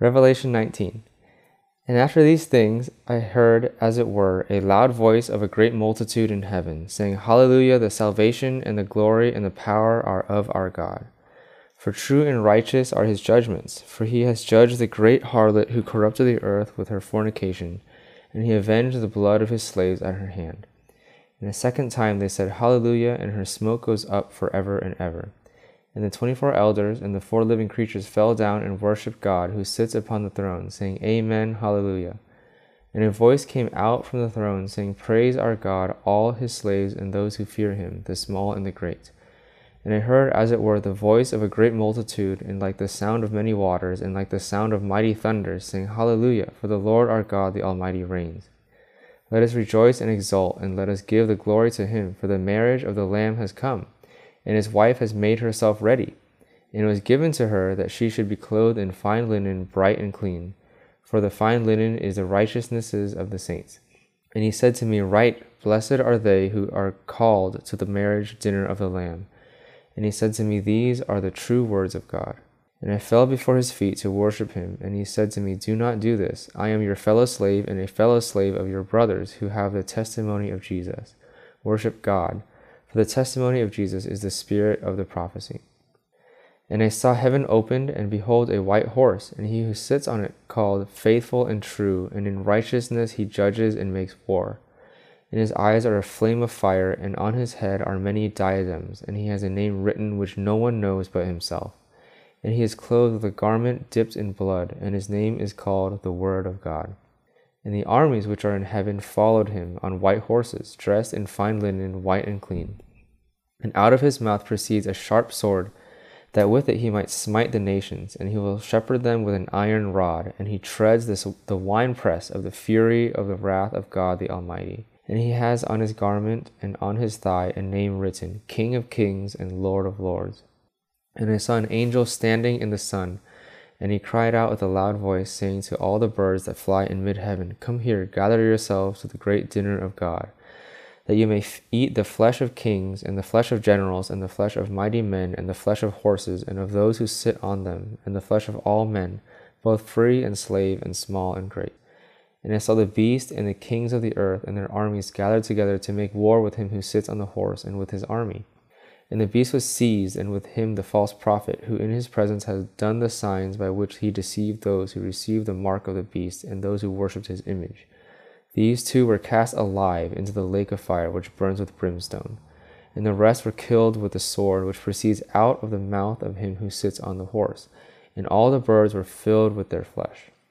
Revelation 19. And after these things I heard, as it were, a loud voice of a great multitude in heaven, saying, Hallelujah, the salvation and the glory and the power are of our God. For true and righteous are his judgments, for he has judged the great harlot who corrupted the earth with her fornication, and he avenged the blood of his slaves at her hand. And a second time they said, Hallelujah, and her smoke goes up for ever and ever. And the twenty four elders and the four living creatures fell down and worshipped God who sits upon the throne, saying, Amen, Hallelujah. And a voice came out from the throne, saying, Praise our God, all his slaves and those who fear him, the small and the great. And I heard, as it were, the voice of a great multitude, and like the sound of many waters, and like the sound of mighty thunders, saying, Hallelujah, for the Lord our God, the Almighty, reigns. Let us rejoice and exult, and let us give the glory to him, for the marriage of the Lamb has come and his wife has made herself ready. And it was given to her that she should be clothed in fine linen, bright and clean, for the fine linen is the righteousnesses of the saints. And he said to me, Write, Blessed are they who are called to the marriage dinner of the Lamb. And he said to me, These are the true words of God. And I fell before his feet to worship him. And he said to me, Do not do this. I am your fellow slave and a fellow slave of your brothers who have the testimony of Jesus. Worship God. For the testimony of Jesus is the spirit of the prophecy. And I saw heaven opened, and behold, a white horse, and he who sits on it called Faithful and True, and in righteousness he judges and makes war. And his eyes are a flame of fire, and on his head are many diadems, and he has a name written which no one knows but himself. And he is clothed with a garment dipped in blood, and his name is called the Word of God. And the armies which are in heaven followed him on white horses, dressed in fine linen, white and clean. And out of his mouth proceeds a sharp sword, that with it he might smite the nations, and he will shepherd them with an iron rod, and he treads this, the winepress of the fury of the wrath of God the Almighty. And he has on his garment and on his thigh a name written, King of Kings and Lord of Lords. And I saw an angel standing in the sun and he cried out with a loud voice, saying to all the birds that fly in mid heaven, Come here, gather yourselves to the great dinner of God, that you may f- eat the flesh of kings, and the flesh of generals, and the flesh of mighty men, and the flesh of horses, and of those who sit on them, and the flesh of all men, both free and slave, and small and great. And I saw the beast and the kings of the earth and their armies gathered together to make war with him who sits on the horse and with his army. And the beast was seized, and with him the false prophet, who in his presence has done the signs by which he deceived those who received the mark of the beast and those who worshipped his image. These two were cast alive into the lake of fire which burns with brimstone. And the rest were killed with the sword which proceeds out of the mouth of him who sits on the horse. And all the birds were filled with their flesh.